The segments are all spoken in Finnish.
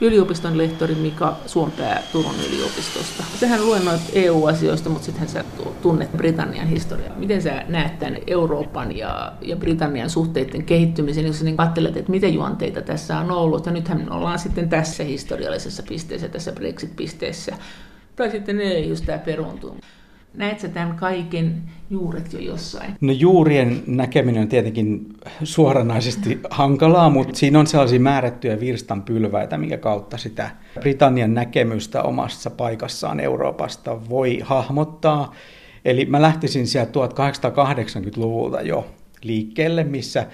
yliopiston lehtori Mika Suompää Turun yliopistosta. Sähän luennoit EU-asioista, mutta sitten sä tunnet Britannian historiaa. Miten sä näet tämän Euroopan ja, ja Britannian suhteiden kehittymisen, jos sä niin ajattelet, että mitä juonteita tässä on ollut, ja nythän ollaan sitten tässä historiallisessa pisteessä, tässä Brexit-pisteessä, tai sitten ei, just tämä peruuntuu. Näet sä tämän kaiken juuret jo jossain? No juurien näkeminen on tietenkin suoranaisesti hankalaa, mutta siinä on sellaisia määrättyjä virstanpylväitä, minkä kautta sitä Britannian näkemystä omassa paikassaan Euroopasta voi hahmottaa. Eli mä lähtisin sieltä 1880-luvulta jo liikkeelle, missä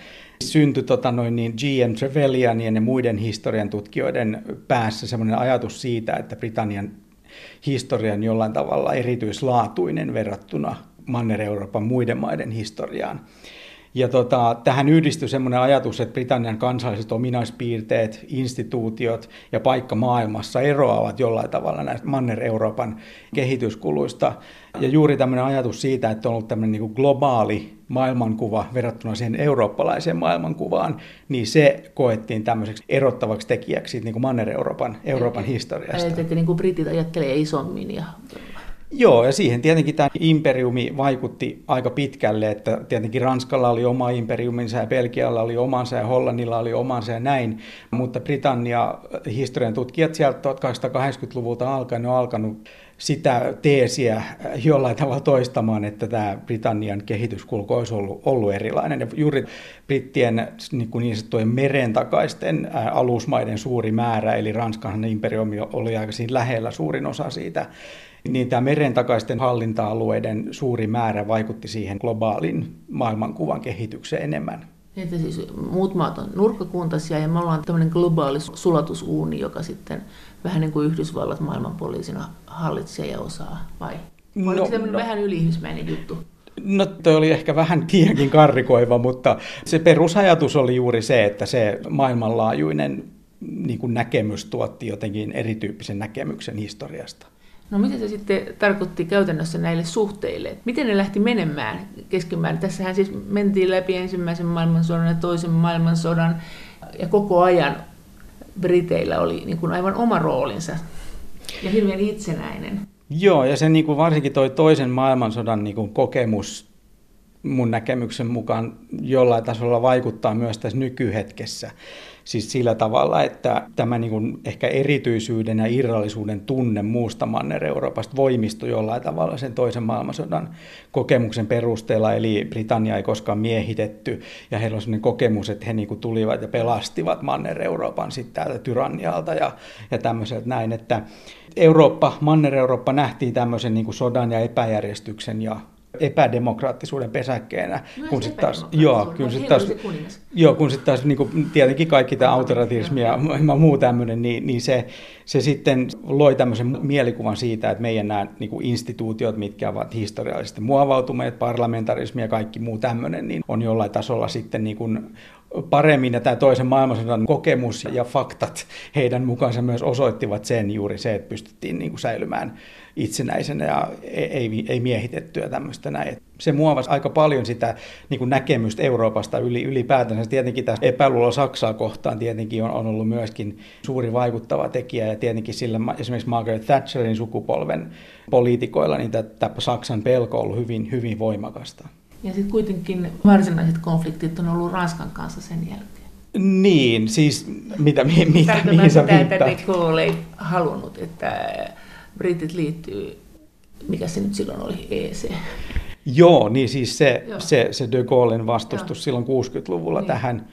syntyi tota noin niin G.M. Trevelyanien ja muiden historian tutkijoiden päässä semmoinen ajatus siitä, että Britannian historian jollain tavalla erityislaatuinen verrattuna Manner-Euroopan muiden maiden historiaan. Ja tota, tähän yhdistyi semmoinen ajatus, että Britannian kansalliset ominaispiirteet, instituutiot ja paikka maailmassa eroavat jollain tavalla näistä Manner-Euroopan kehityskuluista. Ja juuri tämmöinen ajatus siitä, että on ollut tämmöinen niin kuin globaali maailmankuva verrattuna siihen eurooppalaiseen maailmankuvaan, niin se koettiin tämmöiseksi erottavaksi tekijäksi niin kuin Manner-Euroopan Euroopan historiasta. Että niin kuin britit ajattelee isommin ja Joo, ja siihen tietenkin tämä imperiumi vaikutti aika pitkälle, että tietenkin Ranskalla oli oma imperiuminsa ja Belgialla oli omansa ja Hollannilla oli omansa ja näin, mutta Britannia historian tutkijat sieltä 1880-luvulta alkaen on alkanut sitä teesiä jollain tavalla toistamaan, että tämä Britannian kehityskulku olisi ollut, ollut erilainen. Ja juuri brittien niin, kuin niin sanottujen meren takaisten alusmaiden suuri määrä, eli Ranskan imperiumi oli aika siinä lähellä suurin osa siitä, niin tämä meren takaisten hallinta-alueiden suuri määrä vaikutti siihen globaalin maailmankuvan kehitykseen enemmän. Että siis muut maat on nurkkakuntaisia ja me ollaan tämmöinen globaali sulatusuuni, joka sitten vähän niin kuin Yhdysvallat maailmanpoliisina hallitsee ja osaa, vai? No, no, vähän yliihmismäinen juttu? No toi oli ehkä vähän tiekin karrikoiva, mutta se perusajatus oli juuri se, että se maailmanlaajuinen niin kuin näkemys tuotti jotenkin erityyppisen näkemyksen historiasta. No mitä se sitten tarkoitti käytännössä näille suhteille? Miten ne lähti menemään keskimäärin? Tässähän siis mentiin läpi ensimmäisen maailmansodan ja toisen maailmansodan ja koko ajan Briteillä oli niin kuin aivan oma roolinsa ja hirveän itsenäinen. Joo, ja se niin kuin varsinkin toi toisen maailmansodan niin kuin kokemus mun näkemyksen mukaan jollain tasolla vaikuttaa myös tässä nykyhetkessä. Siis sillä tavalla, että tämä niin kuin ehkä erityisyyden ja irrallisuuden tunne muusta Manner-Euroopasta voimistui jollain tavalla sen toisen maailmansodan kokemuksen perusteella. Eli Britannia ei koskaan miehitetty ja heillä on sellainen kokemus, että he niin kuin tulivat ja pelastivat Manner-Euroopan sitten täältä tyrannialta ja, ja tämmöiseltä näin, että Eurooppa, Manner-Eurooppa nähtiin tämmöisen niin kuin sodan ja epäjärjestyksen ja epädemokraattisuuden pesäkkeenä. kun sitten taas, joo, kun sitten taas, joo, kun sitten taas niin kuin, tietenkin kaikki tämä autoritarismi ja muu tämmöinen, niin, niin se, se sitten loi tämmöisen mielikuvan siitä, että meidän nämä niin kuin instituutiot, mitkä ovat historiallisesti muovautuneet, parlamentarismi ja kaikki muu tämmöinen, niin on jollain tasolla sitten niin kuin paremmin ja tämä toisen maailmansodan kokemus ja faktat heidän mukaansa myös osoittivat sen juuri se, että pystyttiin niin kuin säilymään itsenäisenä ja ei, ei miehitettyä tämmöistä näin. Se muovasi aika paljon sitä niin kuin näkemystä Euroopasta yli, ylipäätänsä. Tietenkin tässä epäluulo Saksaa kohtaan tietenkin on, on ollut myöskin suuri vaikuttava tekijä ja tietenkin sillä esimerkiksi Margaret Thatcherin sukupolven poliitikoilla niin tämä Saksan pelko on ollut hyvin, hyvin voimakasta. Ja sitten kuitenkin varsinaiset konfliktit on ollut Ranskan kanssa sen jälkeen. Niin, siis mitä, mi, mi, mihin sä sitä, että De Gaulle ei halunnut, että britit liittyy, mikä se nyt silloin oli, EC. Joo, niin siis se, se, se De Gaullen vastustus Joo. silloin 60-luvulla niin. tähän.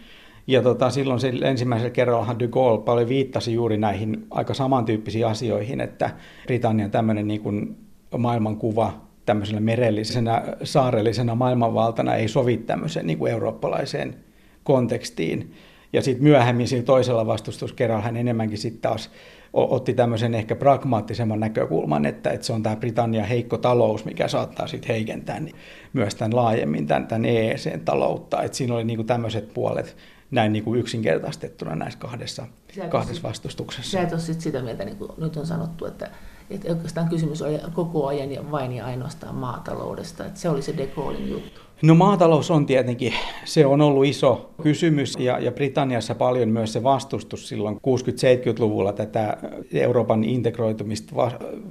Ja tota, silloin se ensimmäisellä kerrallahan De Gaulle paljon viittasi juuri näihin aika samantyyppisiin asioihin, että Britannian tämmöinen niin kuin maailmankuva tämmöisenä merellisenä, saarellisena maailmanvaltana ei sovi tämmöiseen niin kuin eurooppalaiseen kontekstiin. Ja sitten myöhemmin siinä toisella vastustuskerralla hän enemmänkin sitten taas otti tämmöisen ehkä pragmaattisemman näkökulman, että, että se on tämä Britannian heikko talous, mikä saattaa sitten heikentää niin myös tämän laajemmin tämän, tämän EECn taloutta. Että siinä oli niin kuin tämmöiset puolet näin niin kuin yksinkertaistettuna näissä kahdessa, kahdessa vastustuksessa. Sä et ole sit sitä mieltä, niin kuin nyt on sanottu, että, että oikeastaan kysymys oli koko ajan ja vain ja ainoastaan maataloudesta, että se oli se de Gaullein juttu. No maatalous on tietenkin, se on ollut iso kysymys ja, ja Britanniassa paljon myös se vastustus silloin 60-70-luvulla tätä Euroopan integroitumista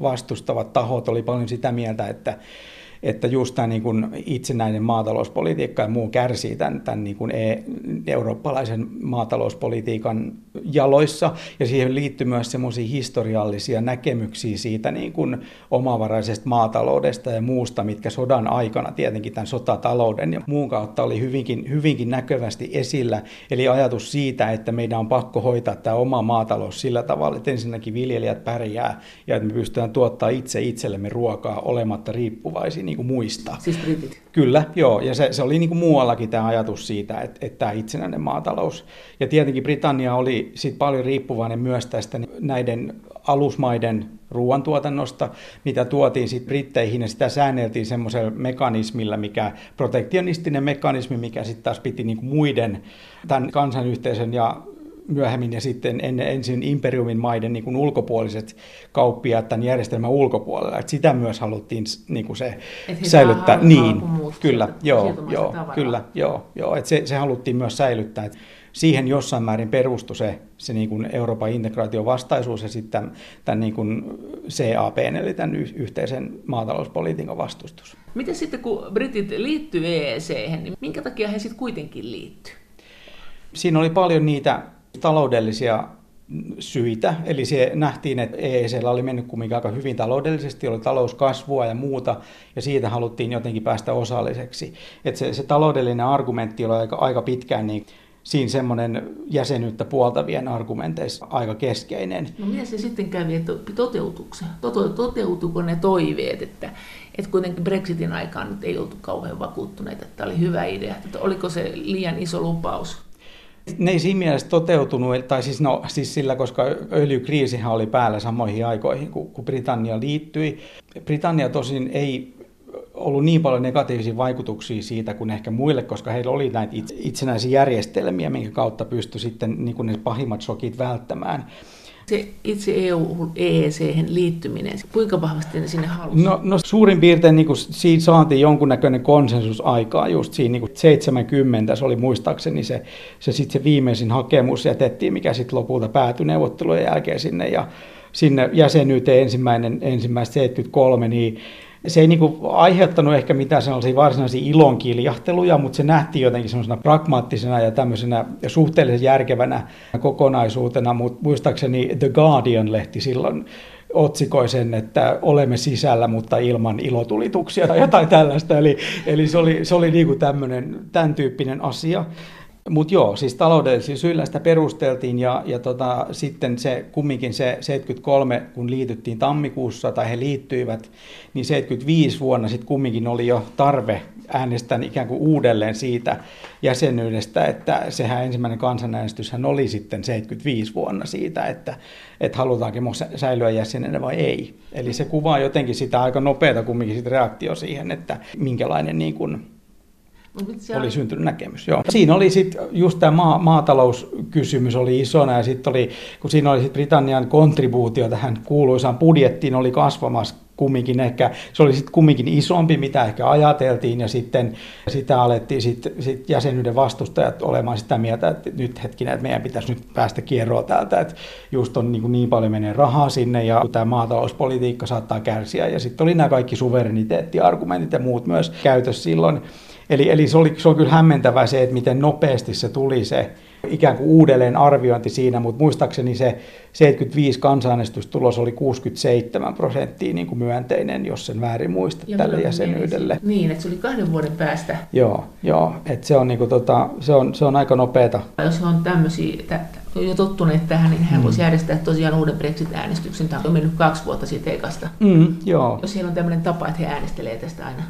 vastustavat tahot oli paljon sitä mieltä, että että just tämä niin kuin itsenäinen maatalouspolitiikka ja muu kärsii tämän, tämän niin kuin e- eurooppalaisen maatalouspolitiikan jaloissa, ja siihen liittyy myös semmoisia historiallisia näkemyksiä siitä niin kuin omavaraisesta maataloudesta ja muusta, mitkä sodan aikana tietenkin tämän sotatalouden ja muun kautta oli hyvinkin, hyvinkin näkyvästi esillä, eli ajatus siitä, että meidän on pakko hoitaa tämä oma maatalous sillä tavalla, että ensinnäkin viljelijät pärjää ja että me pystytään tuottaa itse itsellemme ruokaa olematta riippuvaisia niin kuin muista. Siis britit? Kyllä, joo, ja se, se oli niin kuin muuallakin tämä ajatus siitä, että, että tämä itsenäinen maatalous. Ja tietenkin Britannia oli sit paljon riippuvainen myös tästä näiden alusmaiden ruoantuotannosta, mitä tuotiin sitten Britteihin, ja sitä säänneltiin semmoisella mekanismilla, mikä protektionistinen mekanismi, mikä sitten taas piti niinku muiden tämän kansanyhteisön ja myöhemmin ja sitten ennen, ensin imperiumin maiden niin kuin ulkopuoliset kauppiaat tämän järjestelmän ulkopuolella. Että sitä myös haluttiin niin kuin se säilyttää. Niin, kyllä, joo, joo, kyllä, joo, joo. Että se, se haluttiin myös säilyttää. Että siihen jossain määrin perustui se, se niin kuin Euroopan integraation vastaisuus ja sitten tämän, tämän niin kuin CAP, eli tämän yhteisen maatalouspolitiikan vastustus. Miten sitten, kun britit liittyy EEC, niin minkä takia he sitten kuitenkin liittyy? Siinä oli paljon niitä taloudellisia syitä. Eli se nähtiin, että EEC oli mennyt kumminkin aika hyvin taloudellisesti, oli talouskasvua ja muuta, ja siitä haluttiin jotenkin päästä osalliseksi. Että se, se taloudellinen argumentti oli aika, aika pitkään niin siinä semmoinen jäsenyyttä puoltavien argumenteissa aika keskeinen. No miten se sitten kävi, että toteutuuko, toteutuiko ne toiveet, että, että kuitenkin Brexitin aikaan nyt ei oltu kauhean vakuuttuneita, että tämä oli hyvä idea, että oliko se liian iso lupaus? Ne ei siinä mielessä toteutunut, tai siis, no, siis sillä, koska öljykriisihän oli päällä samoihin aikoihin, kun, kun Britannia liittyi. Britannia tosin ei ollut niin paljon negatiivisia vaikutuksia siitä kuin ehkä muille, koska heillä oli näitä itsenäisiä järjestelmiä, minkä kautta pystyi sitten niin ne pahimmat shokit välttämään. Se itse EU, EEC liittyminen, kuinka vahvasti ne sinne halusi? No, no suurin piirtein niin kuin, siitä saatiin jonkunnäköinen konsensus aikaa just siinä niin kuin 70, se oli muistaakseni se, se, sit se viimeisin hakemus jätettiin, mikä sitten lopulta päätyi neuvottelujen jälkeen sinne ja sinne jäsenyyteen ensimmäinen, ensimmäistä 73, niin se ei niin kuin aiheuttanut ehkä mitään sellaisia varsinaisia ilonkiljahteluja, mutta se nähtiin jotenkin semmoisena pragmaattisena ja tämmöisenä suhteellisen järkevänä kokonaisuutena, mutta muistaakseni The Guardian-lehti silloin otsikoi sen, että olemme sisällä, mutta ilman ilotulituksia tai jotain tällaista. Eli, eli se oli, se oli niin kuin tämmöinen, tämän tyyppinen asia. Mutta joo, siis taloudellisilla syillä sitä perusteltiin ja, ja tota, sitten se kumminkin se 73, kun liityttiin tammikuussa tai he liittyivät, niin 75 vuonna sitten kumminkin oli jo tarve äänestää ikään kuin uudelleen siitä jäsenyydestä, että sehän ensimmäinen kansanäänestyshän oli sitten 75 vuonna siitä, että, että halutaankin säilyä jäsenenä vai ei. Eli se kuvaa jotenkin sitä aika nopeata kumminkin sitä reaktio siihen, että minkälainen niin kuin oli syntynyt näkemys. Joo. Siinä oli sitten just tämä maa, maatalouskysymys oli isona ja sitten oli, kun siinä oli sit Britannian kontribuutio tähän kuuluisaan budjettiin oli kasvamassa kumminkin ehkä, se oli sitten kumminkin isompi, mitä ehkä ajateltiin, ja sitten sitä alettiin sitten sit jäsenyyden vastustajat olemaan sitä mieltä, että nyt hetkinen, että meidän pitäisi nyt päästä kierroa täältä, että just on niin, niin paljon menee rahaa sinne, ja tämä maatalouspolitiikka saattaa kärsiä, ja sitten oli nämä kaikki suvereniteettiargumentit ja muut myös käytössä silloin, Eli, eli se, oli, se on kyllä hämmentävää se, että miten nopeasti se tuli se ikään kuin uudelleen arviointi siinä, mutta muistaakseni se 75 kansanäänestystulos oli 67 prosenttia niin kuin myönteinen, jos sen väärin muista ja tälle jäsenyydelle. Niin, että se oli kahden vuoden päästä. Joo, joo että se on, niin kuin, tota, se, on, se on aika nopeata. Jos on tämmöisiä, jo tottuneet tähän, niin hän mm. voisi järjestää tosiaan uuden Brexit-äänestyksen. Tämä on mennyt kaksi vuotta siitä ekasta. Mm, joo. Jos siellä on tämmöinen tapa, että he äänestelee tästä aina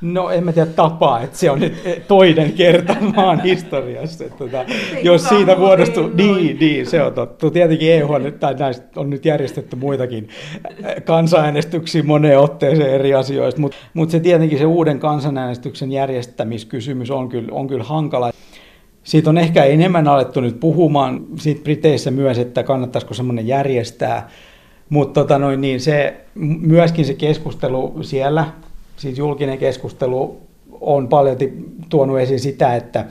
No en mä tiedä tapaa, että se on nyt toinen kerta maan historiassa. Että, tota, jos siitä muodostuu, niin, niin, se on totta. Tietenkin EU on, tai näistä on nyt järjestetty muitakin kansanäänestyksiä moneen otteeseen eri asioista, mutta mut se tietenkin se uuden kansanäänestyksen järjestämiskysymys on kyllä, on kyllä hankala. siitä on ehkä enemmän alettu nyt puhumaan siitä Briteissä myös, että kannattaisiko semmoinen järjestää. Mutta tota noin, niin se, myöskin se keskustelu siellä, siis julkinen keskustelu on paljon tuonut esiin sitä, että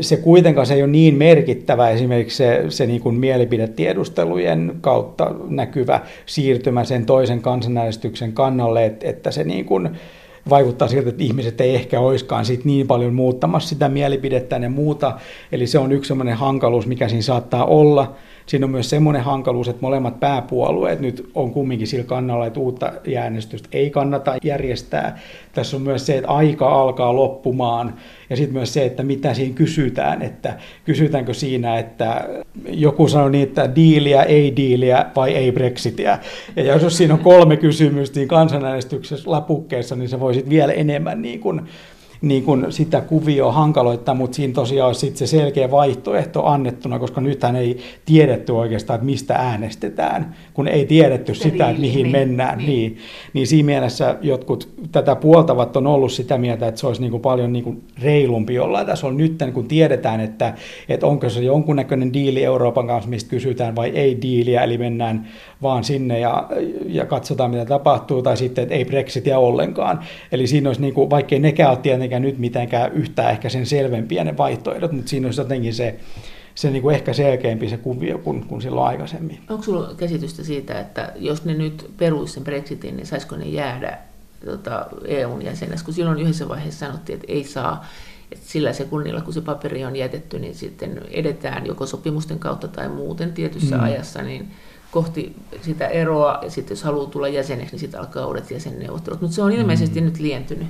se kuitenkaan se ei ole niin merkittävä esimerkiksi se, se niin kuin mielipidetiedustelujen kautta näkyvä siirtymä sen toisen kansanäänestyksen kannalle, että, että se niin kuin vaikuttaa siltä, että ihmiset ei ehkä olisikaan siitä niin paljon muuttamassa sitä mielipidettä ja muuta. Eli se on yksi sellainen hankaluus, mikä siinä saattaa olla. Siinä on myös semmoinen hankaluus, että molemmat pääpuolueet nyt on kumminkin sillä kannalla, että uutta äänestystä ei kannata järjestää. Tässä on myös se, että aika alkaa loppumaan ja sitten myös se, että mitä siinä kysytään, että kysytäänkö siinä, että joku sanoo niin, että diiliä, ei diiliä vai ei Brexitiä. Ja jos siinä on kolme kysymystä niin kansanäänestyksessä lapukkeessa, niin se voisit vielä enemmän niin kuin niin kuin sitä kuvioa hankaloittaa, mutta siinä tosiaan olisi sitten se selkeä vaihtoehto annettuna, koska nythän ei tiedetty oikeastaan, että mistä äänestetään, kun ei tiedetty sitä, sitä että mihin niin, mennään. Niin. Niin. niin siinä mielessä jotkut tätä puoltavat on ollut sitä mieltä, että se olisi niin kuin paljon niin kuin reilumpi jollain on nyt, kun tiedetään, että, että onko se jonkunnäköinen diili Euroopan kanssa, mistä kysytään, vai ei diiliä, eli mennään vaan sinne ja, ja katsotaan, mitä tapahtuu, tai sitten, että ei Brexitia ollenkaan. Eli siinä olisi, niin kuin, vaikkei nekään ole tietenkään nyt mitenkään yhtään ehkä sen selvempiä ne vaihtoehdot, mutta siinä olisi jotenkin se, se niin kuin ehkä selkeämpi se kuvio kuin, kuin silloin aikaisemmin. Onko sinulla käsitystä siitä, että jos ne nyt peruisi sen Brexitin, niin saisiko ne jäädä tota, EUn jäseneksi, kun silloin yhdessä vaiheessa sanottiin, että ei saa, että sillä sekunnilla, kun se paperi on jätetty, niin sitten edetään joko sopimusten kautta tai muuten tietyssä mm. ajassa, niin kohti sitä eroa, ja sitten jos haluaa tulla jäseneksi, niin sitten alkaa uudet jäsenneuvottelut. Mutta se on ilmeisesti mm. nyt lientynyt.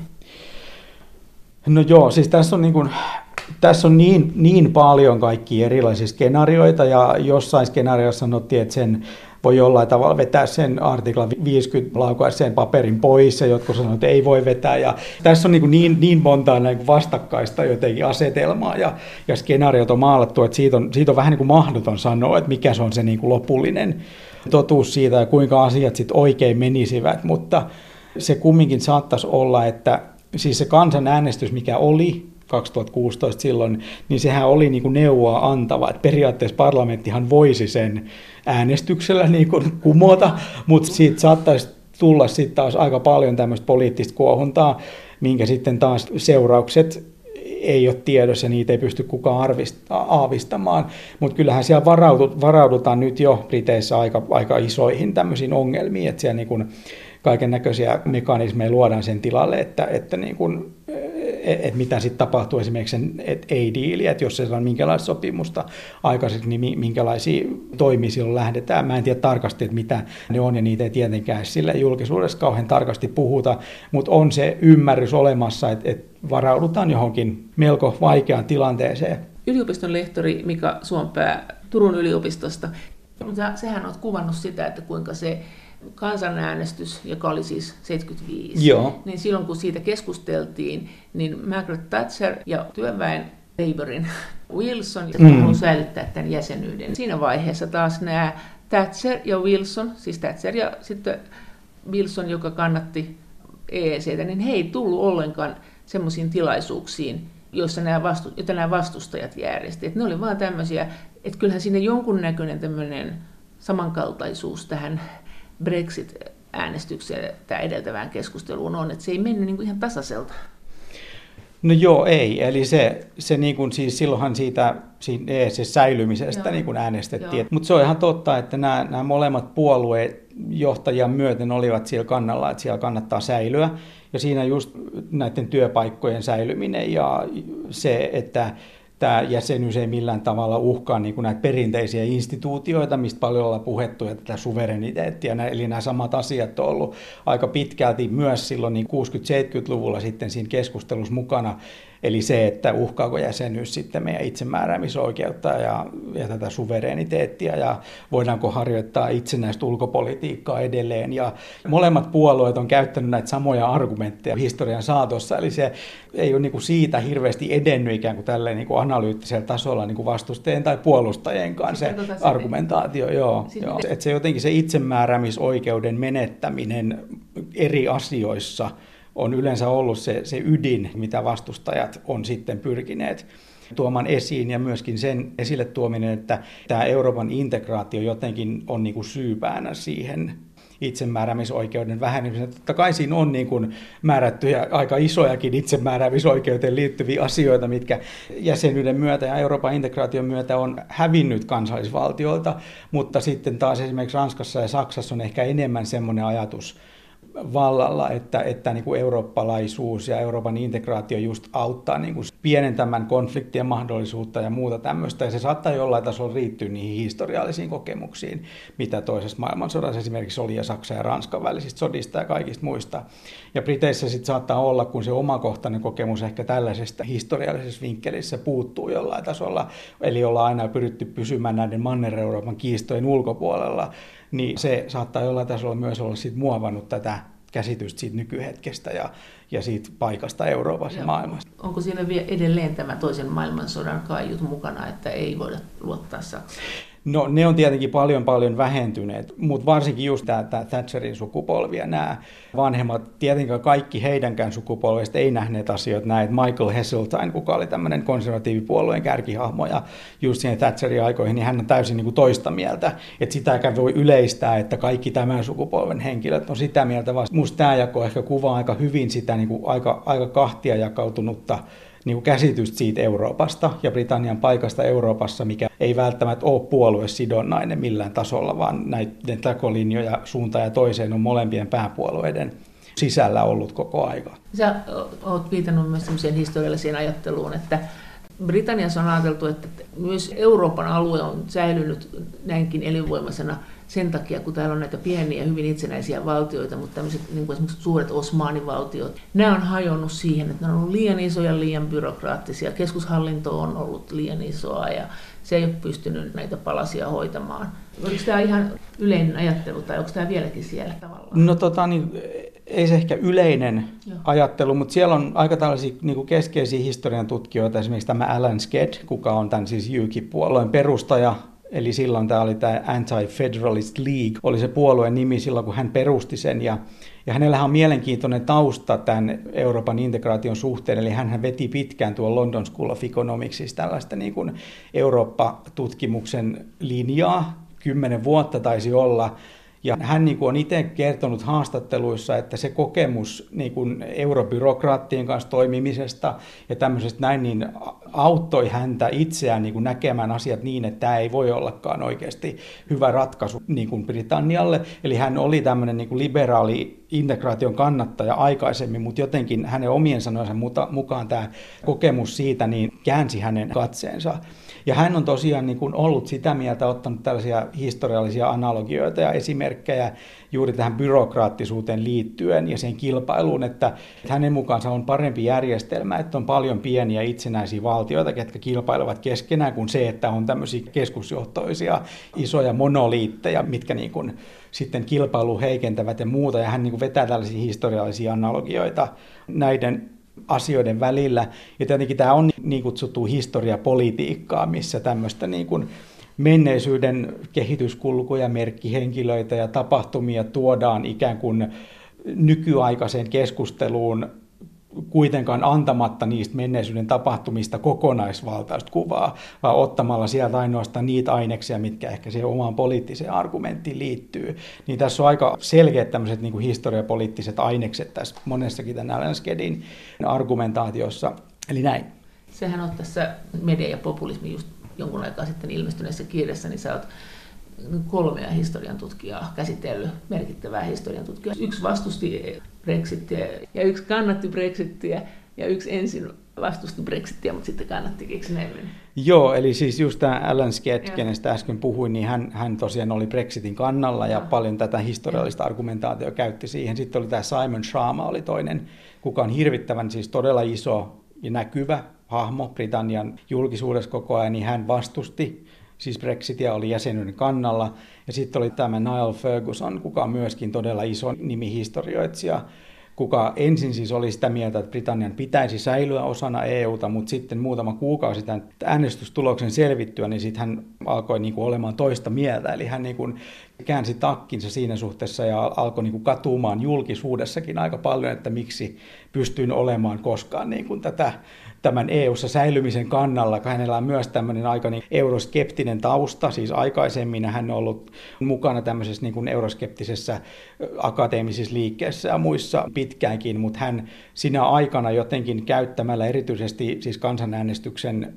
No joo, siis tässä on niin kuin, tässä on niin, niin paljon kaikki erilaisia skenaarioita, ja jossain skenaariossa sanottiin, että sen voi jollain tavalla vetää sen artikla 50 laukaisi sen paperin pois ja jotkut sanoivat, että ei voi vetää. Ja tässä on niin, niin, niin monta niin vastakkaista jotenkin asetelmaa ja, ja skenaariot on maalattu, että siitä on, siitä on vähän niin kuin mahdoton sanoa, että mikä se on se niin kuin lopullinen totuus siitä ja kuinka asiat sitten oikein menisivät, mutta se kumminkin saattaisi olla, että siis se kansanäänestys, mikä oli 2016 silloin, niin sehän oli niin kuin neuvoa antava. Että periaatteessa parlamenttihan voisi sen äänestyksellä niin kuin kumota, mutta siitä saattaisi tulla sitten taas aika paljon tämmöistä poliittista kuohuntaa, minkä sitten taas seuraukset ei ole tiedossa, niitä ei pysty kukaan aavistamaan, mutta kyllähän siellä varaudutaan nyt jo Briteissä aika, aika isoihin tämmöisiin ongelmiin, että siellä niin kuin kaiken näköisiä mekanismeja luodaan sen tilalle, että, että niin kuin että mitä sitten tapahtuu esimerkiksi sen, että ei diili, että jos se saa minkälaista sopimusta aikaiseksi, niin minkälaisia toimia silloin lähdetään. Mä en tiedä tarkasti, että mitä ne on, ja niitä ei tietenkään sille julkisuudessa kauhean tarkasti puhuta, mutta on se ymmärrys olemassa, että, että varaudutaan johonkin melko vaikeaan tilanteeseen. Yliopiston lehtori Mika Suompää Turun yliopistosta, sehän on kuvannut sitä, että kuinka se kansanäänestys, joka oli siis 75, Joo. niin silloin kun siitä keskusteltiin, niin Margaret Thatcher ja työväen Labourin Wilson mm. halusivat säilyttää tämän jäsenyyden. Siinä vaiheessa taas nämä Thatcher ja Wilson, siis Thatcher ja sitten Wilson, joka kannatti EECtä, niin he ei tullut ollenkaan semmoisiin tilaisuuksiin, joissa nämä, vastu, joita nämä vastustajat järjestivät. Ne oli vaan tämmöisiä, että kyllähän sinne jonkunnäköinen tämmöinen samankaltaisuus tähän Brexit-äänestykseen tämä edeltävään keskusteluun on, että se ei mennyt niin kuin ihan tasaiselta. No joo, ei. Eli se, se niin kuin, siis silloinhan siitä, siitä se säilymisestä niin kuin äänestettiin. Mutta se on ihan totta, että nämä, nämä molemmat puolueet johtajan myöten olivat siellä kannalla, että siellä kannattaa säilyä. Ja siinä just näiden työpaikkojen säilyminen ja se, että tämä jäsenyys ei millään tavalla uhkaa niin kuin näitä perinteisiä instituutioita, mistä paljon ollaan puhettu, ja tätä suvereniteettia. Eli nämä samat asiat on ollut aika pitkälti myös silloin niin 60-70-luvulla sitten siinä keskustelussa mukana. Eli se, että uhkaako jäsenyys sitten meidän itsemääräämisoikeutta ja, ja tätä suvereniteettia ja voidaanko harjoittaa itsenäistä ulkopolitiikkaa edelleen. Ja molemmat puolueet on käyttänyt näitä samoja argumentteja historian saatossa, eli se ei ole niin kuin siitä hirveästi edennyt ikään kuin tälleen niin kuin analyyttisellä tasolla niin kuin vastustajien tai puolustajien kanssa se argumentaatio. Joo, joo. Että se jotenkin se itsemääräämisoikeuden menettäminen eri asioissa – on yleensä ollut se, se ydin, mitä vastustajat on sitten pyrkineet tuoman esiin ja myöskin sen esille tuominen, että tämä Euroopan integraatio jotenkin on niin kuin syypäänä siihen itsemääräämisoikeuden vähenemisen. Totta kai siinä on niin kuin määrättyjä aika isojakin itsemääräämisoikeuteen liittyviä asioita, mitkä jäsenyyden myötä ja Euroopan integraation myötä on hävinnyt kansallisvaltioilta, mutta sitten taas esimerkiksi Ranskassa ja Saksassa on ehkä enemmän semmoinen ajatus, vallalla, että, että niin kuin eurooppalaisuus ja Euroopan integraatio just auttaa niin kuin pienentämään konfliktien mahdollisuutta ja muuta tämmöistä. Ja se saattaa jollain tasolla riittyä niihin historiallisiin kokemuksiin, mitä toisessa maailmansodassa esimerkiksi oli ja Saksan ja Ranskan välisistä sodista ja kaikista muista. Ja Briteissä sitten saattaa olla, kun se omakohtainen kokemus ehkä tällaisesta historiallisessa vinkkelissä puuttuu jollain tasolla, eli ollaan aina pyritty pysymään näiden Manner-Euroopan kiistojen ulkopuolella, niin se saattaa jollain tasolla myös olla sit muovannut tätä käsitystä siitä nykyhetkestä ja, ja siitä paikasta Euroopassa ja maailmassa. Onko siinä vielä edelleen tämä toisen maailmansodan kaiut mukana, että ei voida luottaa Saksaan? No ne on tietenkin paljon paljon vähentyneet, mutta varsinkin just tämä, tämä Thatcherin sukupolvi ja nämä vanhemmat, tietenkään kaikki heidänkään sukupolvista ei nähneet asioita näin. Michael Heseltine, kuka oli tämmöinen konservatiivipuolueen kärkihahmo ja just siihen Thatcherin aikoihin, niin hän on täysin niin kuin toista mieltä. Että sitäkään voi yleistää, että kaikki tämän sukupolven henkilöt on sitä mieltä, vaan musta tämä jako ehkä kuvaa aika hyvin sitä niin kuin aika, aika kahtia jakautunutta niin kuin käsitystä siitä Euroopasta ja Britannian paikasta Euroopassa, mikä ei välttämättä ole puoluesidonnainen millään tasolla, vaan näiden takolinjoja suuntaan ja toiseen on molempien pääpuolueiden sisällä ollut koko aika. Sä oot viitannut myös sellaiseen historialliseen ajatteluun, että Britanniassa on ajateltu, että myös Euroopan alue on säilynyt näinkin elinvoimaisena sen takia, kun täällä on näitä pieniä, hyvin itsenäisiä valtioita, mutta tämmöiset niin kuin esimerkiksi suuret osmaanivaltiot, nämä on hajonnut siihen, että ne on ollut liian isoja, liian byrokraattisia. Keskushallinto on ollut liian isoa ja se ei ole pystynyt näitä palasia hoitamaan. Oliko tämä ihan yleinen ajattelu tai onko tämä vieläkin siellä tavallaan? No tota, niin, ei se ehkä yleinen Joo. ajattelu, mutta siellä on aika tällaisia niin kuin keskeisiä historian tutkijoita, esimerkiksi tämä Alan Sked, kuka on tämän siis UKIP-puolueen perustaja, Eli silloin tämä oli tämä Anti-Federalist League, oli se puolueen nimi silloin, kun hän perusti sen. Ja, ja hänellä on mielenkiintoinen tausta tämän Euroopan integraation suhteen, eli hän veti pitkään tuon London School of Economicsista tällaista niin kuin Eurooppa-tutkimuksen linjaa, kymmenen vuotta taisi olla, ja hän niin kuin on itse kertonut haastatteluissa, että se kokemus niin kuin eurobyrokraattien kanssa toimimisesta ja tämmöisestä näin, niin auttoi häntä itseään niin kuin näkemään asiat niin, että tämä ei voi ollakaan oikeasti hyvä ratkaisu niin kuin Britannialle. Eli hän oli tämmöinen niin kuin liberaali integraation kannattaja aikaisemmin, mutta jotenkin hänen omien sanojensa mukaan tämä kokemus siitä niin käänsi hänen katseensa. Ja hän on tosiaan niin kuin ollut sitä mieltä, ottanut tällaisia historiallisia analogioita ja esimerkkejä juuri tähän byrokraattisuuteen liittyen ja sen kilpailuun, että hänen mukaansa on parempi järjestelmä, että on paljon pieniä itsenäisiä valtioita, ketkä kilpailevat keskenään, kuin se, että on tämmöisiä keskusjohtoisia isoja monoliitteja, mitkä niin kuin sitten kilpailu heikentävät ja muuta. Ja hän niin kuin vetää tällaisia historiallisia analogioita näiden asioiden välillä. Ja tietenkin tämä on niin kutsuttu historiapolitiikkaa, missä tämmöistä niin kuin menneisyyden kehityskulkuja, merkkihenkilöitä ja tapahtumia tuodaan ikään kuin nykyaikaiseen keskusteluun kuitenkaan antamatta niistä menneisyyden tapahtumista kokonaisvaltaista kuvaa, vaan ottamalla sieltä ainoastaan niitä aineksia, mitkä ehkä siihen omaan poliittiseen argumenttiin liittyy. Niin tässä on aika selkeät tämmöiset niin historiapoliittiset ainekset tässä monessakin tämän Alan Skedin argumentaatiossa. Eli näin. Sehän on tässä media ja populismi just jonkun aikaa sitten ilmestyneessä kirjassa, niin sä oot kolmea historian tutkijaa käsitellyt, merkittävää historian tutkijaa. Yksi vastusti Brexittiä ja yksi kannatti Brexittiä ja yksi ensin vastusti Brexittiä, mutta sitten kannatti, eikö Joo, eli siis just tämä Alan Skett, kenestä äsken puhuin, niin hän, hän tosiaan oli Brexitin kannalla ja, ja paljon tätä historiallista ja. argumentaatiota käytti siihen. Sitten oli tämä Simon Sharma, oli toinen, kuka on hirvittävän siis todella iso ja näkyvä hahmo Britannian julkisuudessa koko ajan, niin hän vastusti siis Brexitia oli jäsenyyden kannalla. Ja sitten oli tämä Niall Ferguson, kuka myöskin todella iso nimi historioitsija, kuka ensin siis oli sitä mieltä, että Britannian pitäisi säilyä osana EUta, mutta sitten muutama kuukausi tämän äänestystuloksen selvittyä, niin sitten hän alkoi niin kuin olemaan toista mieltä. Eli hän niin kuin käänsi takkinsa siinä suhteessa ja alkoi niin kuin katumaan julkisuudessakin aika paljon, että miksi pystyin olemaan koskaan niin kuin tätä tämän EU-ssa säilymisen kannalla. Hänellä on myös tämmöinen aika niin euroskeptinen tausta, siis aikaisemmin hän on ollut mukana tämmöisessä niin kuin euroskeptisessä akateemisissa liikkeessä ja muissa pitkäänkin, mutta hän sinä aikana jotenkin käyttämällä erityisesti siis kansanäänestyksen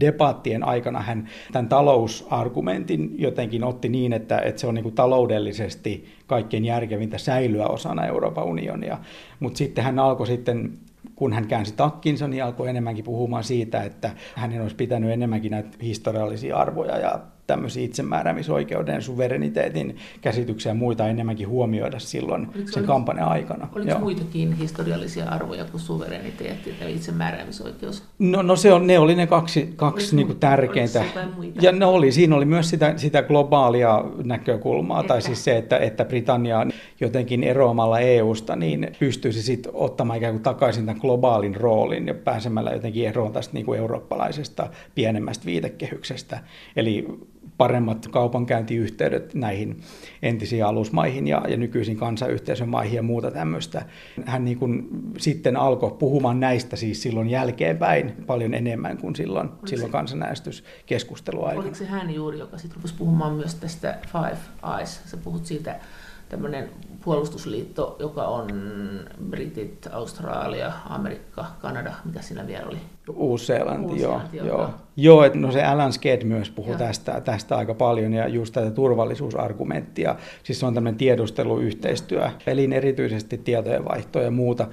debattien aikana hän tämän talousargumentin jotenkin otti niin, että, että se on niin kuin taloudellisesti kaikkein järkevintä säilyä osana Euroopan unionia. Mutta sitten hän alkoi sitten kun hän käänsi takkinsa, niin alkoi enemmänkin puhumaan siitä, että hänen olisi pitänyt enemmänkin näitä historiallisia arvoja ja tämmöisiä itsemääräämisoikeuden, suvereniteetin käsityksiä ja muita enemmänkin huomioida silloin oliko, sen kampanjan aikana. Oliko Joo. muitakin historiallisia arvoja kuin suvereniteetti ja itsemääräämisoikeus? No, no se on, ne oli ne kaksi, kaksi niin kuin tärkeintä. Ja ne oli, siinä oli myös sitä, sitä globaalia näkökulmaa, että. tai siis se, että, että Britannia jotenkin eroamalla EUsta niin pystyisi sitten ottamaan ikään kuin takaisin tämän globaalin roolin ja pääsemällä jotenkin eroon tästä niin kuin eurooppalaisesta pienemmästä viitekehyksestä. Eli paremmat kaupankäyntiyhteydet näihin entisiin alusmaihin ja, ja nykyisiin kansayhteisön maihin ja muuta tämmöistä. Hän niin kuin sitten alkoi puhumaan näistä siis silloin jälkeenpäin paljon enemmän kuin silloin, Oliko silloin kansanäänestyskeskustelua aikana. Oliko se hän juuri, joka sitten rupesi puhumaan myös tästä Five Eyes? Sä puhut siitä tämmöinen puolustusliitto, joka on Britit, Australia, Amerikka, Kanada, mitä siinä vielä oli? Uusi-Seelanti, joo. joo. joo että no se Alan Sked myös puhuu tästä, tästä aika paljon ja just tätä turvallisuusargumenttia. Siis se on tämmöinen tiedusteluyhteistyö, eli erityisesti tietojenvaihtoa ja muuta.